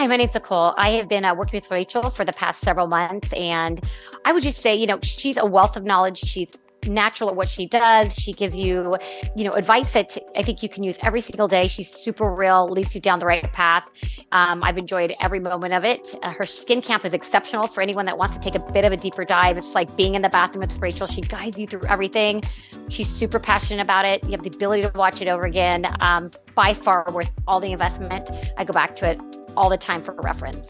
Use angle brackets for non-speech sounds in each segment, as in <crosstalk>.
Hi, my name's Nicole. I have been uh, working with Rachel for the past several months, and I would just say, you know, she's a wealth of knowledge. She's natural at what she does. She gives you, you know, advice that I think you can use every single day. She's super real, leads you down the right path. Um, I've enjoyed every moment of it. Uh, her skin camp is exceptional for anyone that wants to take a bit of a deeper dive. It's like being in the bathroom with Rachel. She guides you through everything. She's super passionate about it. You have the ability to watch it over again. Um, by far worth all the investment. I go back to it all the time for reference.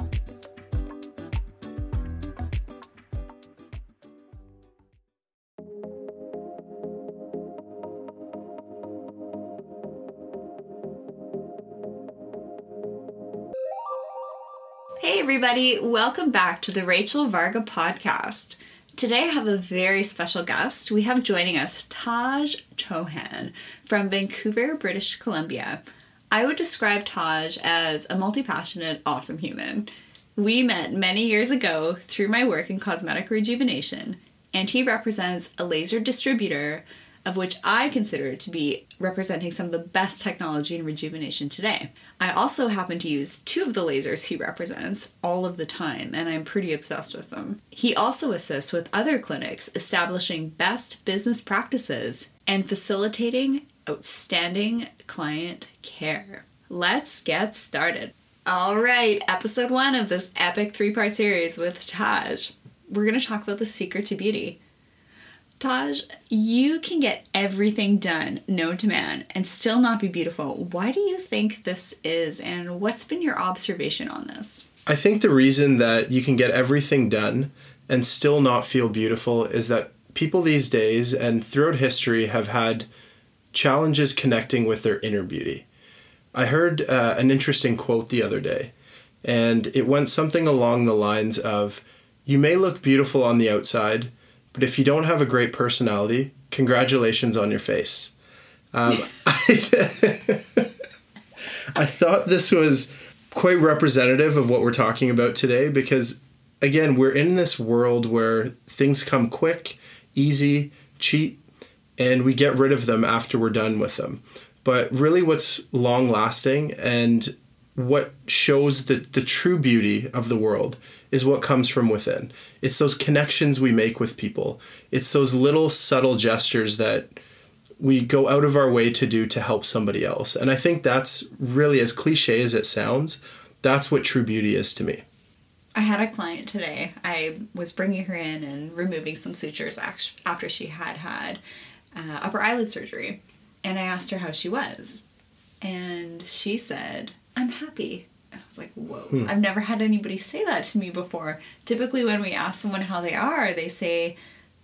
Hey, everybody, welcome back to the Rachel Varga podcast. Today I have a very special guest. We have joining us Taj Chohan from Vancouver, British Columbia. I would describe Taj as a multi passionate, awesome human. We met many years ago through my work in cosmetic rejuvenation, and he represents a laser distributor of which I consider to be representing some of the best technology in rejuvenation today. I also happen to use two of the lasers he represents all of the time, and I'm pretty obsessed with them. He also assists with other clinics establishing best business practices and facilitating outstanding client care. Let's get started. All right, episode one of this epic three part series with Taj. We're going to talk about the secret to beauty. Taj, you can get everything done known to man and still not be beautiful. Why do you think this is, and what's been your observation on this? I think the reason that you can get everything done and still not feel beautiful is that people these days and throughout history have had challenges connecting with their inner beauty. I heard uh, an interesting quote the other day, and it went something along the lines of You may look beautiful on the outside but if you don't have a great personality, congratulations on your face. Um, <laughs> I, I thought this was quite representative of what we're talking about today because, again, we're in this world where things come quick, easy, cheap, and we get rid of them after we're done with them. But really, what's long lasting and what shows the, the true beauty of the world is what comes from within. It's those connections we make with people. It's those little subtle gestures that we go out of our way to do to help somebody else. And I think that's really as cliche as it sounds, that's what true beauty is to me. I had a client today. I was bringing her in and removing some sutures after she had had uh, upper eyelid surgery. And I asked her how she was. And she said, I'm happy. I was like, whoa, hmm. I've never had anybody say that to me before. Typically, when we ask someone how they are, they say,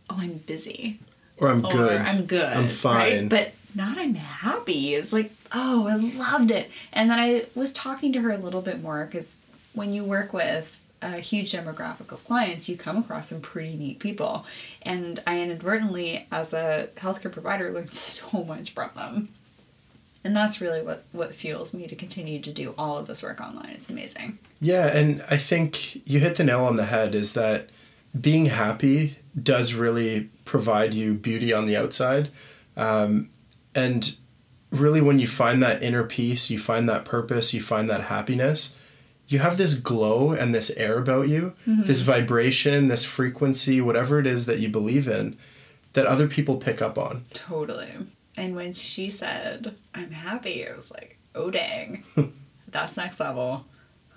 oh, I'm busy. Or I'm good. or, good. I'm good. I'm fine. Right? But not I'm happy. It's like, oh, I loved it. And then I was talking to her a little bit more because when you work with a huge demographic of clients, you come across some pretty neat people. And I inadvertently, as a healthcare provider, learned <laughs> so much from them. And that's really what what fuels me to continue to do all of this work online. It's amazing. Yeah and i think you hit the nail on the head is that being happy does really provide you beauty on the outside. Um, and really when you find that inner peace you find that purpose you find that happiness you have this glow and this air about you mm-hmm. this vibration this frequency whatever it is that you believe in that other people pick up on totally and when she said, I'm happy, I was like, oh dang, <laughs> that's next level.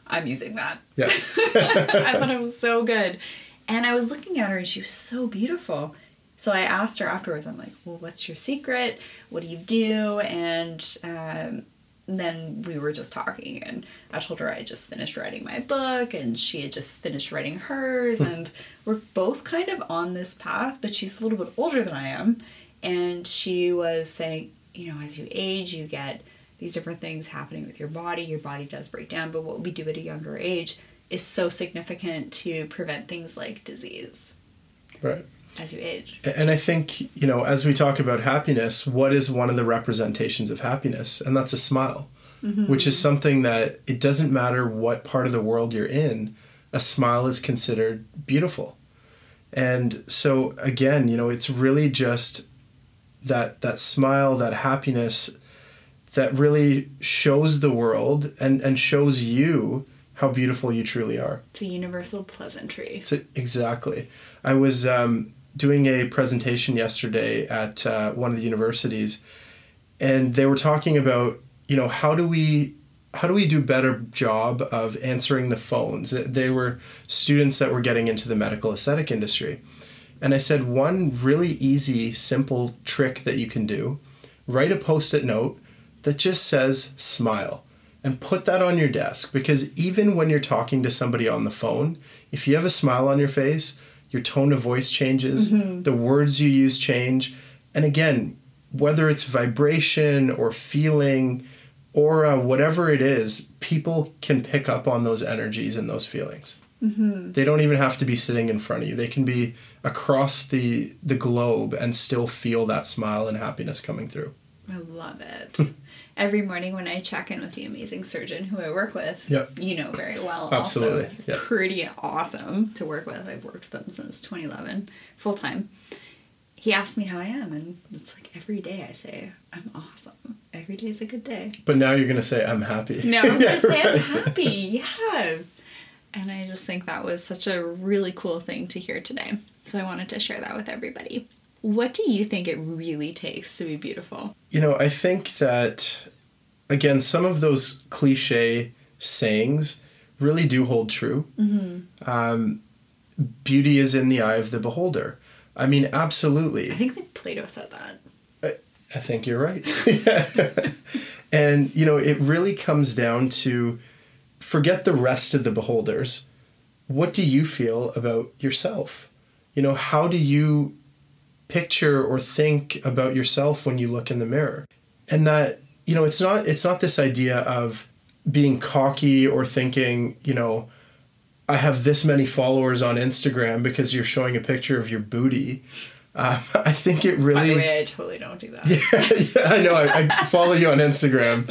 I'm using that. Yeah. <laughs> I thought it was so good. And I was looking at her and she was so beautiful. So I asked her afterwards, I'm like, well, what's your secret? What do you do? And um, then we were just talking and I told her I had just finished writing my book and she had just finished writing hers and we're both kind of on this path, but she's a little bit older than I am and she was saying, you know, as you age, you get these different things happening with your body. Your body does break down, but what we do at a younger age is so significant to prevent things like disease. Right. As you age. And I think, you know, as we talk about happiness, what is one of the representations of happiness? And that's a smile, mm-hmm. which is something that it doesn't matter what part of the world you're in, a smile is considered beautiful. And so, again, you know, it's really just that that smile, that happiness that really shows the world and, and shows you how beautiful you truly are. It's a universal pleasantry. So, exactly. I was um, doing a presentation yesterday at uh, one of the universities, and they were talking about you know how do we how do we do better job of answering the phones? They were students that were getting into the medical aesthetic industry. And I said, one really easy, simple trick that you can do write a post it note that just says smile and put that on your desk because even when you're talking to somebody on the phone, if you have a smile on your face, your tone of voice changes, mm-hmm. the words you use change. And again, whether it's vibration or feeling, aura, whatever it is, people can pick up on those energies and those feelings. Mm-hmm. They don't even have to be sitting in front of you. They can be across the the globe and still feel that smile and happiness coming through. I love it. Hmm. Every morning when I check in with the amazing surgeon who I work with, yep. you know very well. Absolutely, also, yep. pretty awesome to work with. I've worked with them since 2011, full time he asked me how I am, and it's like every day I say I'm awesome. Every day is a good day. But now you're gonna say I'm happy. No, I'm gonna <laughs> say I'm happy. Yeah. And I just think that was such a really cool thing to hear today. So I wanted to share that with everybody. What do you think it really takes to be beautiful? You know, I think that again, some of those cliche sayings really do hold true. Mm-hmm. Um, beauty is in the eye of the beholder I mean, absolutely. I think that Plato said that. I, I think you're right. <laughs> and, you know, it really comes down to forget the rest of the beholders. What do you feel about yourself? You know, how do you picture or think about yourself when you look in the mirror? And that, you know, it's not it's not this idea of being cocky or thinking, you know, I have this many followers on Instagram because you're showing a picture of your booty. Uh, <laughs> I think it really. By the way, I totally don't do that. <laughs> Yeah, yeah I know. I, I, follow you on Instagram,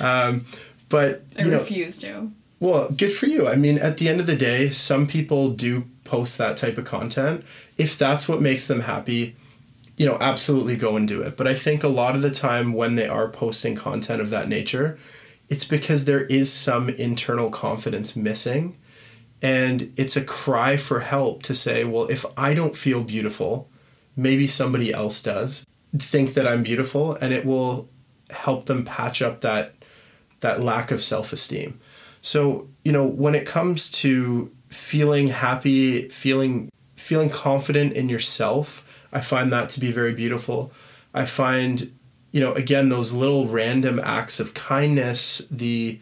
um, but I you know, refuse to. Well, good for you. I mean, at the end of the day, some people do post that type of content. If that's what makes them happy, you know, absolutely go and do it. But I think a lot of the time when they are posting content of that nature, it's because there is some internal confidence missing and it's a cry for help to say, well, if I don't feel beautiful, maybe somebody else does. Think that I'm beautiful, and it will help them patch up that that lack of self-esteem. So, you know, when it comes to feeling happy, feeling feeling confident in yourself, I find that to be very beautiful. I find, you know, again those little random acts of kindness, the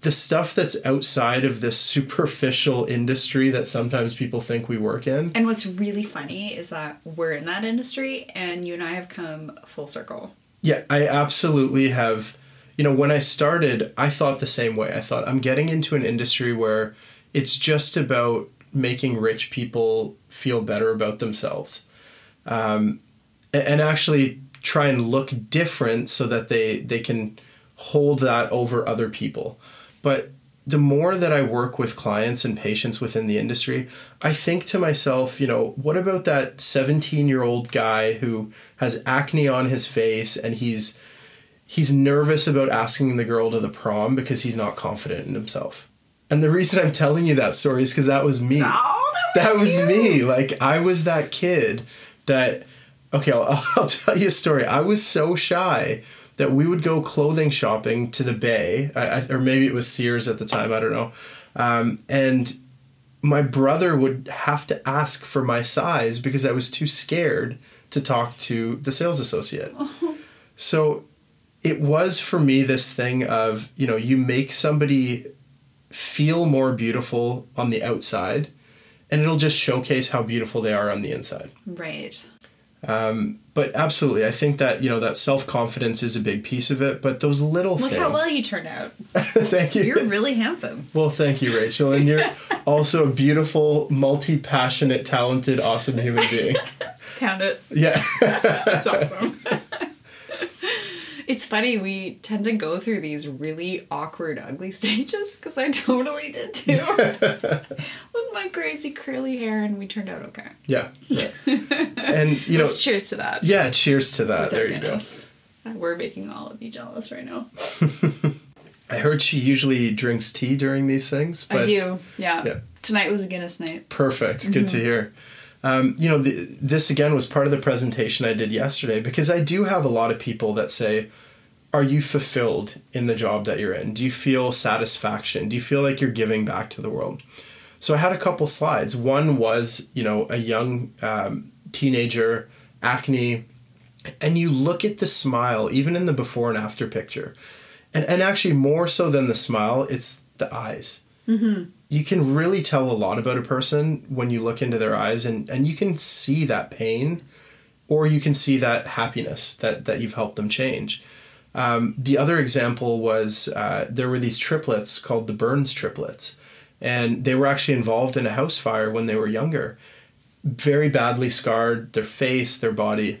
the stuff that's outside of this superficial industry that sometimes people think we work in. And what's really funny is that we're in that industry and you and I have come full circle. Yeah, I absolutely have. You know, when I started, I thought the same way. I thought I'm getting into an industry where it's just about making rich people feel better about themselves. Um, and actually try and look different so that they they can hold that over other people. But the more that I work with clients and patients within the industry, I think to myself, you know, what about that 17 year old guy who has acne on his face and he's he's nervous about asking the girl to the prom because he's not confident in himself. And the reason I'm telling you that story is because that was me. Oh, that was, that was me. Like I was that kid that okay, I'll, <laughs> I'll tell you a story. I was so shy that we would go clothing shopping to the Bay, I, or maybe it was Sears at the time, I don't know. Um, and my brother would have to ask for my size because I was too scared to talk to the sales associate. <laughs> So it was for me this thing of, you know, you make somebody feel more beautiful on the outside and it'll just showcase how beautiful they are on the inside. Right. Um, but absolutely, I think that you know that self confidence is a big piece of it. But those little Look things. how well you turned out. <laughs> thank you. You're really handsome. Well, thank you, Rachel, and you're <laughs> also a beautiful, multi passionate, talented, awesome human being. <laughs> Count it. Yeah, that's awesome. It's funny, we tend to go through these really awkward, ugly <laughs> stages because I totally did too. <laughs> With my crazy curly hair, and we turned out okay. Yeah. yeah. and, <laughs> you know. Let's cheers to that. Yeah, cheers to that. There you go. Uh, we're making all of you jealous right now. I heard she usually drinks tea during these things. I do. Yeah. Yeah. Tonight was a Guinness night. Perfect. Good to mm-hmm. hear. Um, you know, the, this again was part of the presentation I did yesterday because I do have a lot of people that say, Are you fulfilled in the job that you're in? Do you feel satisfaction? Do you feel like you're giving back to the world? So I had a couple slides. One was, you know, a young um, teenager, acne, and you look at the smile, even in the before and after picture. And, and actually, more so than the smile, it's the eyes you can really tell a lot about a person when you look into their eyes and, and you can see that pain or you can see that happiness that, that you've helped them change. Um, the other example was uh, there were these triplets called the Burns triplets, and they were actually involved in a house fire when they were younger. Very badly scarred, their face, their body.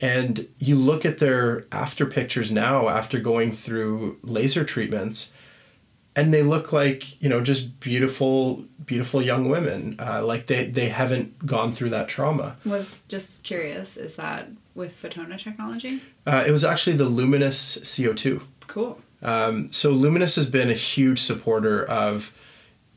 And you look at their after pictures now after going through laser treatments, and they look like you know just beautiful beautiful young women uh, like they they haven't gone through that trauma Was just curious, is that with Fotona technology? uh, it was actually the Lumenis co2 Cool. um, so Lumenis has been a huge supporter of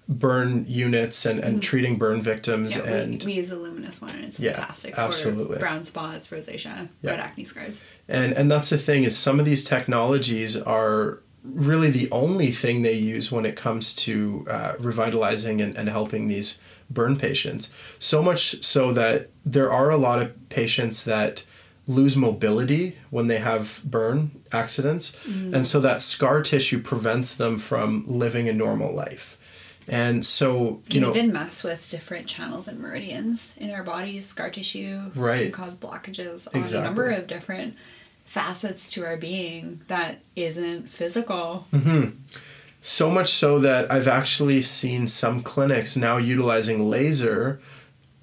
burn units and, and treating burn victims Yeah, and we, we use a Lumenis one and it's Yeah, fantastic absolutely. for brown spots, rosacea, Yeah. red acne scars. and and that's the thing is some of these technologies are really the only thing they use when it comes to uh, revitalizing and, and helping these burn patients so much so that there are a lot of patients that lose mobility when they have burn accidents and so that scar tissue prevents them from living a normal life and so you Can know even mess with different channels and meridians in our bodies. Scar tissue Right. can cause blockages on Exactly. a number of different facets to our being that isn't physical. Mm-hmm. So much so that I've actually seen some clinics now utilizing laser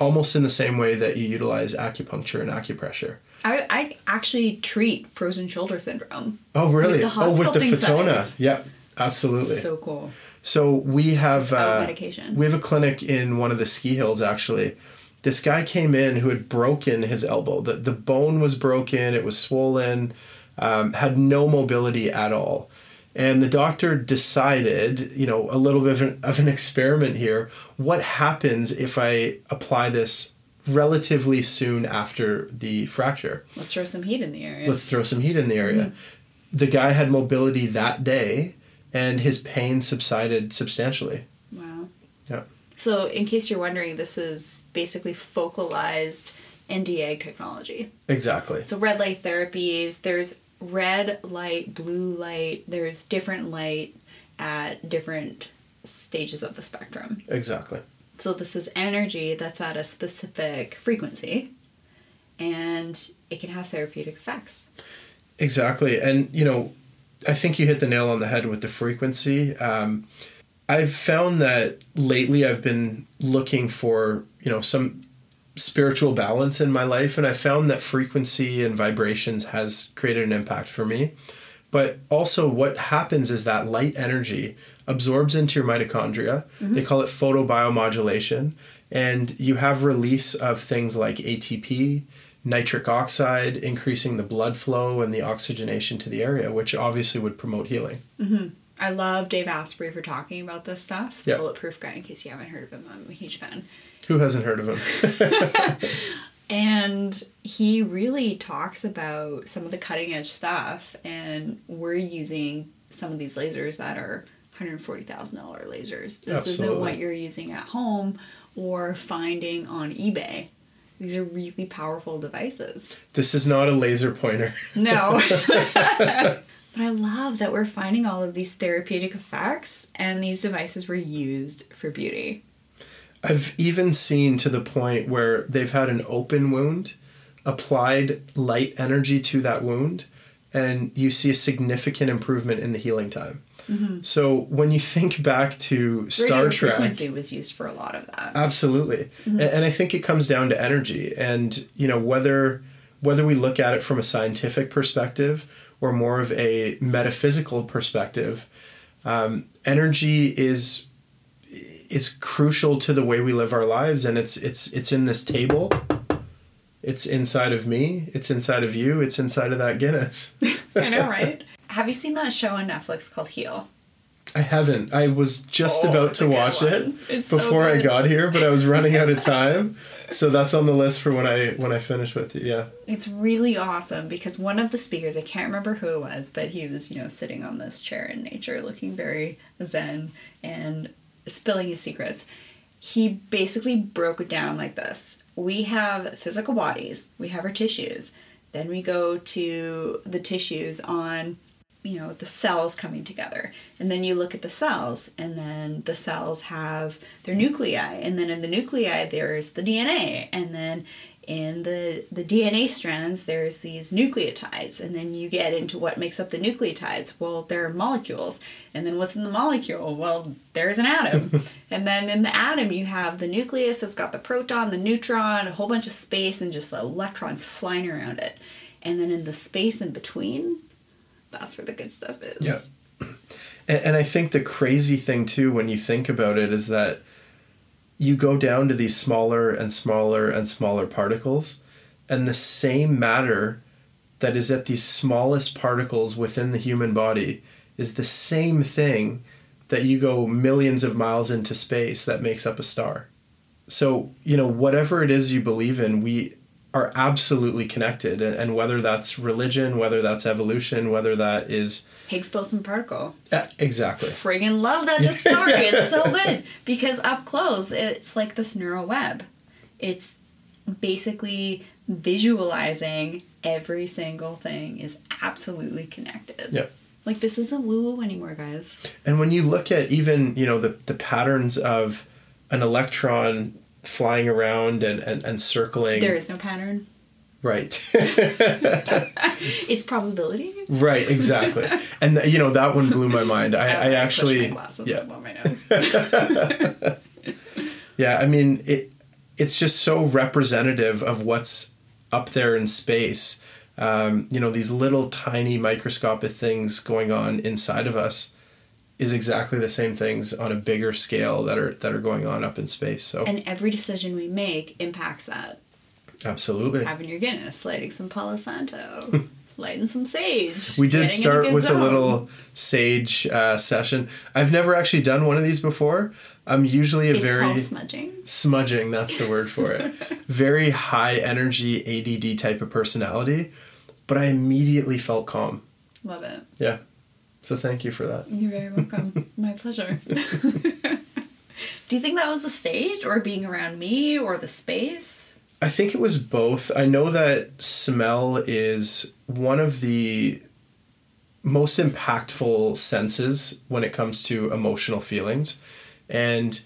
almost in the same way that you utilize acupuncture and acupressure. I, I actually treat frozen shoulder syndrome. Oh, really? hot oh, with the settings. Yeah, absolutely. So, cool. So we have uh, medication. we have a clinic in one of the ski hills actually. This guy came in who had broken his elbow. The the bone was broken. It was swollen. Um, had no mobility at all. And the doctor decided, you know, a little bit of an, of an experiment here. What happens if I apply this relatively soon after the fracture? Let's throw some heat in the area. Let's throw some heat in the area. The guy had mobility that day, and his pain subsided substantially. So, in case you're wondering, this is basically focalized NDA technology. Exactly. So, red light therapies, there's red light, blue light, there's different light at different stages of the spectrum. Exactly. So, this is energy that's at a specific frequency and it can have therapeutic effects. Exactly. And, you know, I think you hit the nail on the head with the frequency. Um, I've found that lately I've been looking for, you know, some spiritual balance in my life, and I found that frequency and vibrations has created an impact for me. But also, what happens is that light energy absorbs into your mitochondria. Mm-hmm. They call it photobiomodulation. And you have release of things like ATP, nitric oxide, increasing the blood flow and the oxygenation to the area, which obviously would promote healing. Mm-hmm. I love Dave Asprey for talking about this stuff. The Yeah. Bulletproof guy, in case you haven't heard of him, I'm a huge fan. Who hasn't heard of him? <laughs> And he really talks about some of the cutting edge stuff, and we're using some of these lasers that are $140,000 lasers. This isn't what you're using at home or finding on eBay. These are really powerful devices. this is not a laser pointer. No. <laughs> <laughs> but I love that we're finding all of these therapeutic effects, and these devices were used for beauty. I've even seen to the point where they've had an open wound, applied light energy to that wound, and you see a significant improvement in the healing time. Mm-hmm. So when you think back to Star Radio Trek, frequency was used for a lot of that. Absolutely. Mm-hmm. And, and I think it comes down to energy and you know whether whether we look at it from a scientific perspective or more of a metaphysical perspective, um, energy is is crucial to the way we live our lives and it's it's it's in this table. It's inside of me, it's inside of you, it's inside of that Guinness. <laughs> I know, <laughs> right? Have you seen that show on Netflix called Heal? I haven't. I was just Oh, about to watch one. it It's so before I got here, but I was running out of time. <laughs> so that's on the list for when I when I finish with you. Yeah. It's really awesome because one of the speakers, I can't remember who it was, but he was, you know, sitting on this chair in nature looking very zen and spilling his secrets. He basically broke it down like this We have physical bodies, we have our tissues, then we go to the tissues on you know the cells coming together. And then you look at the cells and then the cells have their nuclei and then in the nuclei there's the dna and then in the the dna strands there's these nucleotides and then you get into what makes up the nucleotides. Well they're molecules and then what's in the molecule? Well there's an atom. <laughs> And then in the atom you have the nucleus that's got the proton the neutron a whole bunch of space and just electrons flying around it. And then in the space in between that's where the good stuff is. Yeah. And, and I think the crazy thing too, when you think about it, is that you go down to these smaller and smaller and smaller particles, and the same matter that is at these smallest particles within the human body is the same thing that you go millions of miles into space that makes up a star. So, you know, whatever it is you believe in, we are absolutely connected. And, and whether that's religion, whether that's evolution, whether that is. Higgs boson particle. Yeah, exactly. Friggin' love that <laughs> discovery. it's so good because up close, it's like this neural web. It's basically visualizing every single thing is absolutely connected. Yeah. Like this isn't woo woo anymore, guys. And when you look at even, you know, the, the patterns of an electron flying around and, and, and circling. There is no pattern. Right. <laughs> It's probability. right, exactly. And, you know, that one blew my mind. I, I Okay, actually. yeah. my nose. <laughs> Yeah, I mean, it it's just so representative of what's up there in space. Um, you know, these little tiny microscopic things going on inside of us is exactly the same things on a bigger scale that are that are going on up in space. So and every decision we make impacts that. absolutely. having your Guinness, lighting some Palo Santo, <laughs> lighting some sage. We did start good with a little sage uh, session. I've never actually done one of these before. I'm usually a It's very smudging. smudging that's the word for it <laughs> very high energy add type of personality but i immediately felt calm Love it. yeah so thank you for that You're very welcome. <laughs> My pleasure. <laughs> Do you think that was the stage, or being around me, or the space? i think it was both i know that smell is one of the most impactful senses when it comes to emotional feelings and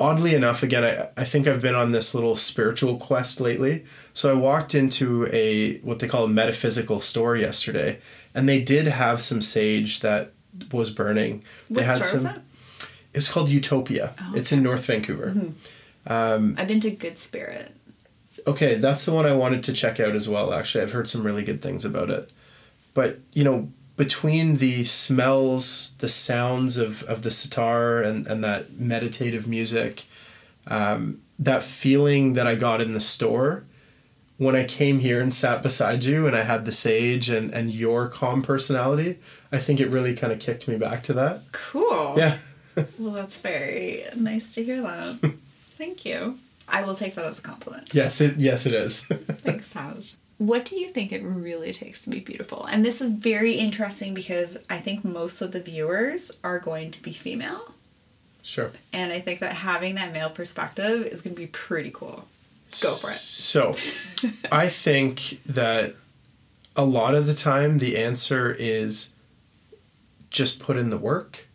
oddly enough again I, I think i've been on this little spiritual quest lately so i walked into a what they call a metaphysical store yesterday and they did have some sage that was burning they What had store was some that? it was called utopia Oh, it's in north vancouver I've been to Good Spirit. Okay, that's the one I wanted to check out as well, actually. I've heard some really good things about it. But, you know, between the smells, the sounds of, of the sitar and, and that meditative music, um, that feeling that I got in the store when I came here and sat beside you and I had the sage and, and your calm personality, I think it really kind of kicked me back to that. Cool. Yeah. <laughs> Well, that's very nice to hear that. Thank you. I will take that as a compliment. Yes, it yes it is. <laughs> Thanks, Taj. What do you think it really takes to be beautiful? And this is very interesting because I think most of the viewers are going to be female. sure. And I think that having that male perspective is going to be pretty cool. Go for it. So, I think that a lot of the time the answer is just put in the work.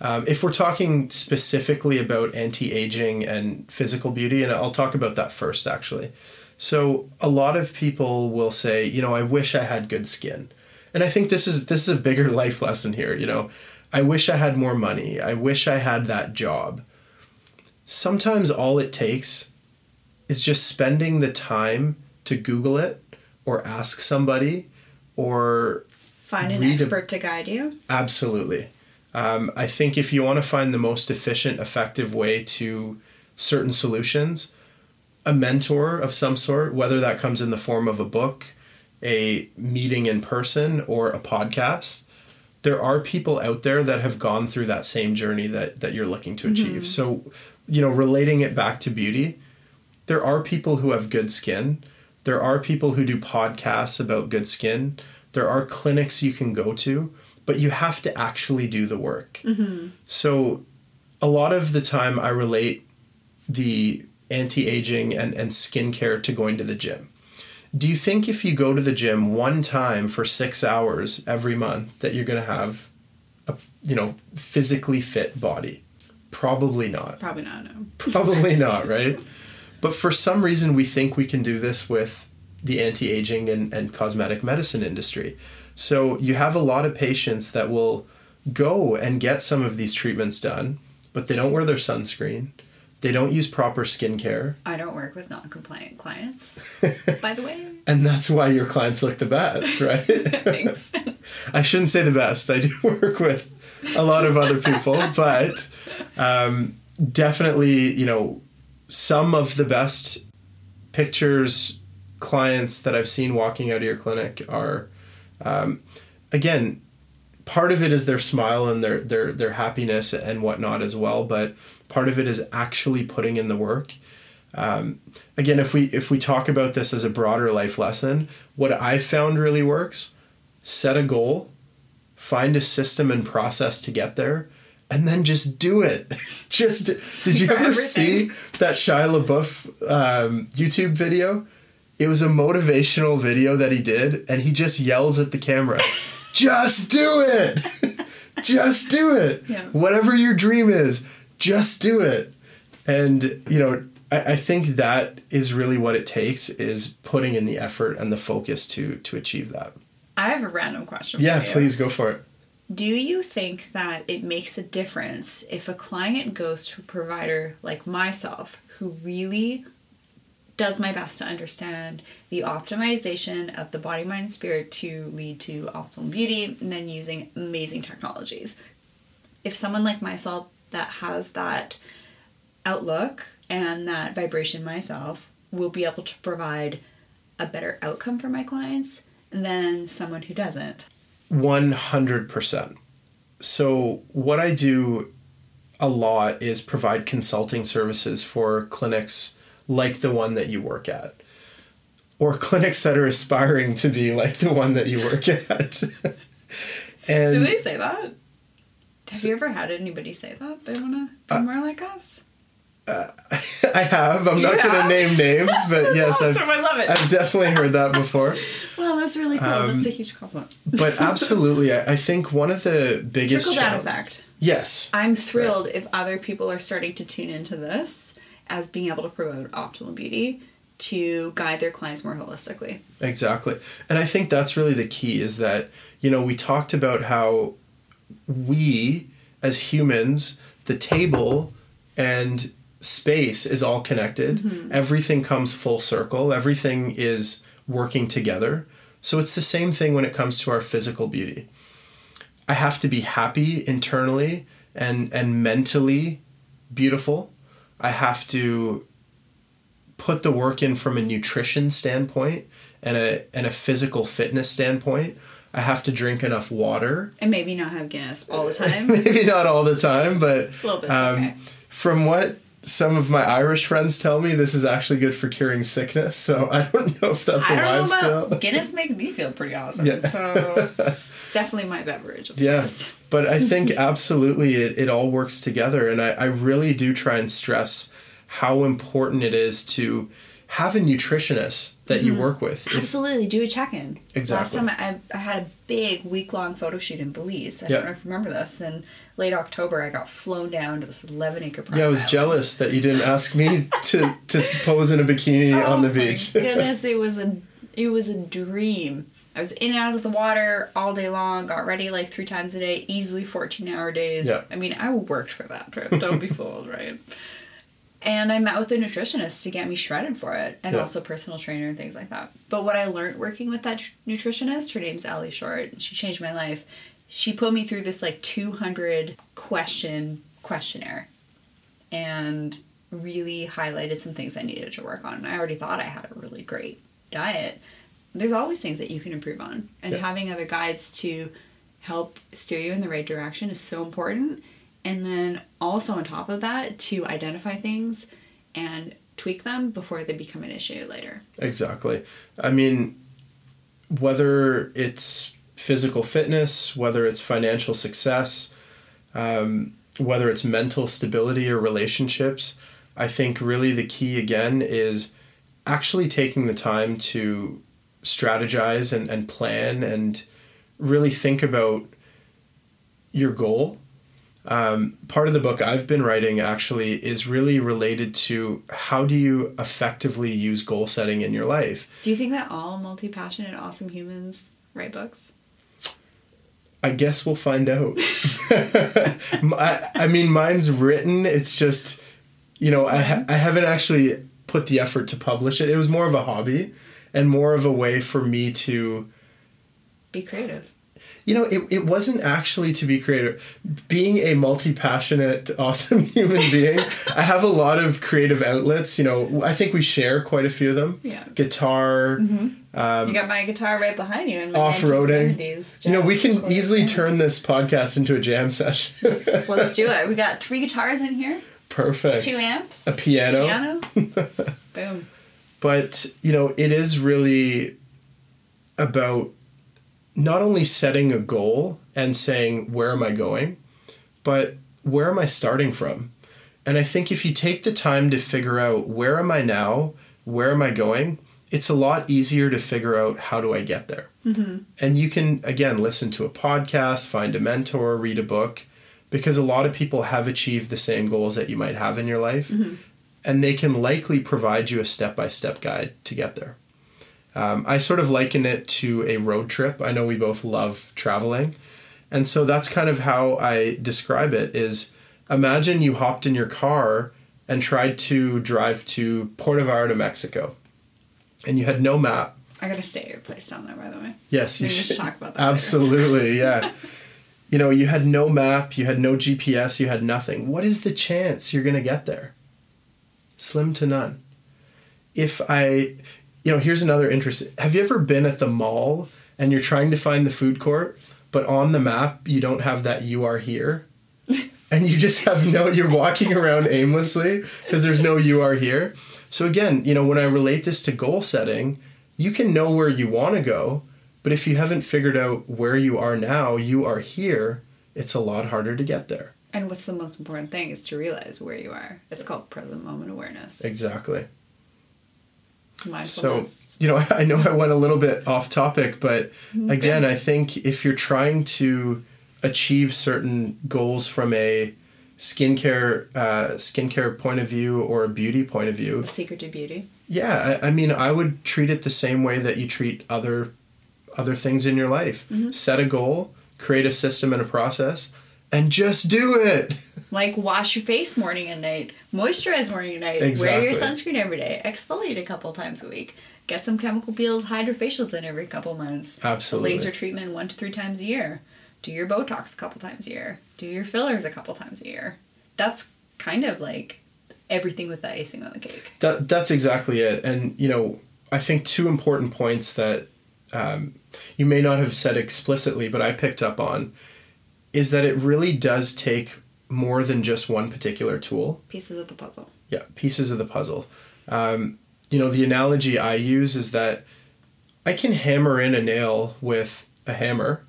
Um, if we're talking specifically about anti aging and physical beauty, and I'll talk about that first actually. So, a lot of people will say, you know, I wish I had good skin. And I think this is this is a bigger <laughs> life lesson here, you know. I wish I had more money. I wish I had that job. Sometimes all it takes is just spending the time to Google it or ask somebody or Find an Read a- expert to guide you. absolutely. Um, I think if you want to find the most efficient, effective way to certain solutions, a mentor of some sort, whether that comes in the form of a book, a meeting in person, or a podcast, there are people out there that have gone through that same journey that that you're looking to achieve. So, you know, relating it back to beauty, there are people who have good skin. There are people who do podcasts about good skin. There are clinics you can go to, but you have to actually do the work. Mm-hmm. So, a lot of the time, I relate the anti aging and, and skincare to going to the gym. Do you think if you go to the gym one time for six hours every month that you're going to have a you know physically fit body? Probably not. Probably not. No. Probably not, right? <laughs> But for some reason, we think we can do this with the anti aging and, and cosmetic medicine industry. So you have a lot of patients that will go and get some of these treatments done, but they don't wear their sunscreen. They don't use proper skincare. I don't work with non-compliant clients, <laughs> by the way. And that's why your clients look the best, <laughs> right? Thanks. <laughs> I shouldn't say the best. I do work with a lot of other people, but um, definitely, you know, some of the best pictures clients that I've seen walking out of your clinic are, um, again, part of it is their smile and their their their happiness and whatnot as well, but part of it is actually putting in the work. Um, again, if we if we talk about this as a broader life lesson, what I found really works: set a goal, find a system and process to get there, and then just do it. <laughs> just did you <laughs> ever everything. see that Shia LaBeouf um, YouTube video? It was a motivational video that he did, and he just yells at the camera, <laughs> "Just do it! just do it! Yeah. Whatever your dream is, just do it." And you know, I, I think that is really what it takes is putting in the effort and the focus to to achieve that. I have a random question. Yeah, for you. please go for it. Do you think that it makes a difference if a client goes to a provider like myself who really does my best to understand the optimization of the body, mind, and spirit to lead to optimal beauty and then using amazing technologies? If someone like myself that has that outlook and that vibration myself will be able to provide a better outcome for my clients than someone who doesn't. 100%. So, what I do a lot is provide consulting services for clinics like the one that you work at, or clinics that are aspiring to be like the one that you work <laughs> at. and Do they say that? Have you ever had anybody say that? They want to be Uh, more like us? <laughs> I have, I'm not going to name names, <laughs> but yes, I've. I love it. I've definitely heard that before. <laughs> well, that's really cool. Um, that's a huge compliment. But absolutely, I, I think one of the biggest Trickle down effect. Yes, I'm thrilled if other people are starting to tune into this as being able to promote optimal beauty to guide their clients more holistically. Exactly. And I think that's really the key is that, you know, we talked about how we as humans, the table and space is all connected. Everything comes full circle, everything is working together. So it's the same thing when it comes to our physical beauty. I have to be happy internally and and mentally beautiful. I have to put the work in from a nutrition standpoint and a and a physical fitness standpoint. I have to drink enough water. And maybe not have Guinness all the <laughs> time. Maybe not all the time, but um, okay. from what some of my Irish friends tell me, this is actually good for curing sickness. So <laughs> I don't know if that's I a don't live about still. Guinness makes me feel pretty awesome. Yeah. So <laughs> it's definitely my beverage of Yeah. <laughs> But I think absolutely it, it all works together. And I, I really do try and stress how important it is to have a nutritionist that you mm-hmm. work with. Absolutely, do a check-in. Exactly. Last time I, I had a big week-long photo shoot in Belize. I Yeah. don't know if you remember this. In late October, I got flown down to this 11-acre private yeah, I was island. jealous that you didn't ask me <laughs> to, to pose in a bikini oh on the Oh beach. <laughs> Goodness, it was a it was a dream. I was in and out of the water all day long. Got ready like three times a day, easily 14-hour days. Yeah. I mean, I worked for that trip. Don't be <laughs> fooled, right? And I met with a nutritionist to get me shredded for it, and Yeah. also personal trainer and things like that. But what I learned working with that nutritionist, her name's Allie Short, she changed my life. She put me through this like 200 question questionnaire and really highlighted some things I needed to work on. And I already thought I had a really great diet. There's always things that you can improve on, and Yeah. having other guides to help steer you in the right direction is so important. And then also on top of that, to identify things and tweak them before they become an issue later. Exactly. I mean, whether it's physical fitness, whether it's financial success, um, whether it's mental stability or relationships, I think really the key again is actually taking the time to strategize and, and plan and really think about your goal. Um, part of the book I've been writing actually is really related to how do you effectively use goal setting in your life. Do you think that all multi passionate, awesome humans write books? I guess we'll find out. <laughs> I, I mean, mine's written. It's just, you know, I, ha- I haven't actually put the effort to publish it. It was more of a hobby and more of a way for me to be creative. You know, it, it wasn't actually to be creative. Being a multi passionate, <laughs> awesome human being, I have a lot of creative outlets. You know, I think we share quite a few of them. Yeah. Guitar. Mm-hmm. Um, you got my guitar right behind you. in my Off roading. You know, we can easily turn this podcast into a jam session. let's, let's do it. We got <laughs> three guitars in here. Perfect. Two amps. A piano. Piano. <laughs> Boom. But, you know, it is really about not only setting a goal and saying, where am I going, but where am I starting from? And I think if you take the time to figure out where am I now, where am I going, it's a lot easier to figure out how do I get there. Mm-hmm. And you can, again, listen to a podcast, find a mentor, read a book, because a lot of people have achieved the same goals that you might have in your life. Mm-hmm. And they can likely provide you a step by step guide to get there. Um, I sort of liken it to a road trip. I know we both love traveling. And so that's kind of how I describe it is imagine you hopped in your car and tried to drive to Puerto Vallarta, Mexico. And you had no map. I gotta stay at your place down there, by the way. Yes, you Maybe should talk about that. Absolutely, <laughs> yeah. you know, you had no map, you had no GPS, you had nothing. What is the chance you're gonna get there? Slim to none. If I, you know, here's another interest. Have you ever been at the mall and you're trying to find the food court, but on the map you don't have that you are here? <laughs> and you just have no you're walking around aimlessly because there's no you are here. So again, you know, when I relate this to goal setting, you can know where you want to go, but if you haven't figured out where you are now, you are here, it's a lot harder to get there. And what's the most important thing is to realize where you are. It's called present moment awareness. Exactly. So, you know, <laughs> I know I went a little bit off topic, but mm-hmm. again, I think if you're trying to achieve certain goals from a skincare uh, skincare point of view or a beauty point of view, the secret to beauty. Yeah, I, I mean, I would treat it the same way that you treat other other things in your life. Mm-hmm. Set a goal, create a system and a process, and just do it. <laughs> Like wash your face morning and night, moisturize morning and night, exactly. wear your sunscreen every day, exfoliate a couple times a week, get some chemical peels, hydrofacials in every couple months. Absolutely. Laser treatment one to three times a year. Do your Botox a couple times a year. Do your fillers a couple times a year. That's kind of like everything with the icing on the cake. That that's exactly it. And you know, I think two important points that um, you may not have said explicitly, but I picked up on is that it really does take more than just one particular tool. Pieces of the puzzle. Yeah, pieces of the puzzle. Um, you know, the analogy I use is that I can hammer in a nail with a hammer,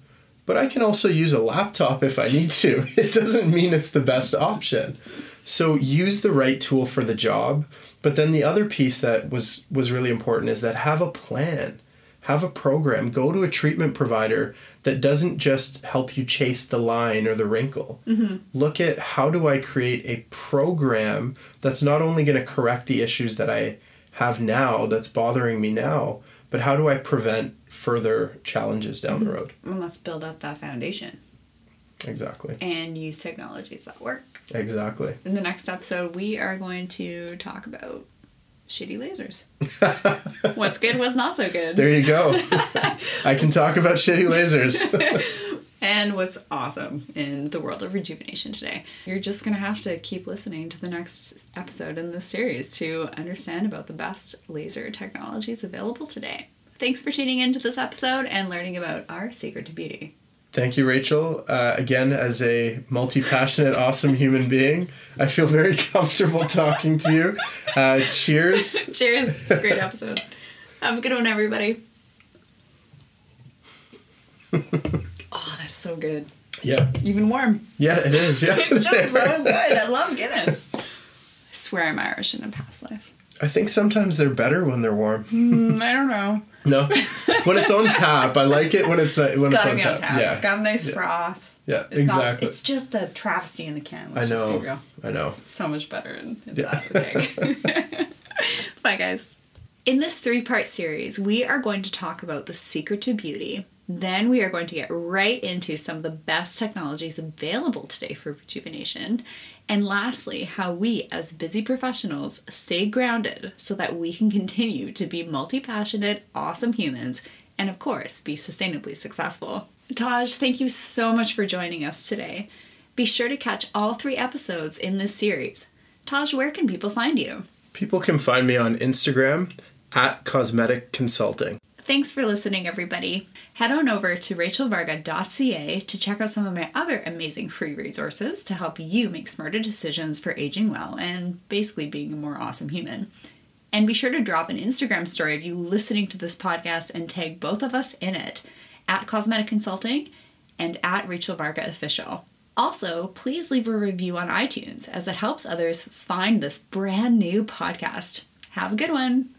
but I can also use a laptop if I need to. <laughs> It doesn't mean it's the best option. So use the right tool for the job. But then the other piece that was was really important is that have a plan have a program go to a treatment provider that doesn't just help you chase the line or the wrinkle mm-hmm. look at how do i create a program that's not only going to correct the issues that i have now that's bothering me now but how do i prevent further challenges down the road well let's build up that foundation exactly and use technologies that work exactly in the next episode we are going to talk about shitty lasers. <laughs> what's good, what's not so good. There you go. <laughs> I can talk about shitty lasers. <laughs> and what's awesome in the world of rejuvenation today. You're just going to have to keep listening to the next episode in this series to understand about the best laser technologies available today. Thanks for tuning into this episode and learning about our secret to beauty. Thank you, Rachel. Uh, again, as a multi passionate, awesome human being, I feel very <laughs> comfortable talking to you. Uh, cheers. <laughs> Cheers. Great episode. Have a good one, everybody. <laughs> oh, that's so good. Yeah. Even warm. Yeah, it is. Yeah. It's just so good. I love Guinness. I swear I'm Irish in a past life. I think sometimes they're better when they're warm. Mm, I don't know. No, when it's on tap, I like it when it's not, when It's it's, on tap. on tap. Yeah, It's got a nice Yeah. froth. yeah, It's not. exactly. It's just a travesty in the can. I Let's just be know. real. I know. so much better in, in Yeah. bag. <laughs> Bye, guys. In this three part series, we are going to talk about the secret to beauty. Then we are going to get right into some of the best technologies available today for rejuvenation. And lastly, how we as busy professionals stay grounded so that we can continue to be multi passionate, awesome humans and, of course, be sustainably successful. Taj, thank you so much for joining us today. Be sure to catch all three episodes in this series. Taj, where can people find you? People can find me on Instagram at Cosmetic Consulting. Thanks for listening, everybody. Head on over to rachelvarga.ca to check out some of my other amazing free resources to help you make smarter decisions for aging well and basically being a more awesome human. And be sure to drop an Instagram story of you listening to this podcast and tag both of us in it at Cosmetic Consulting and at Rachel Varga Official. Also, please leave a review on iTunes as it helps others find this brand new podcast. Have a good one.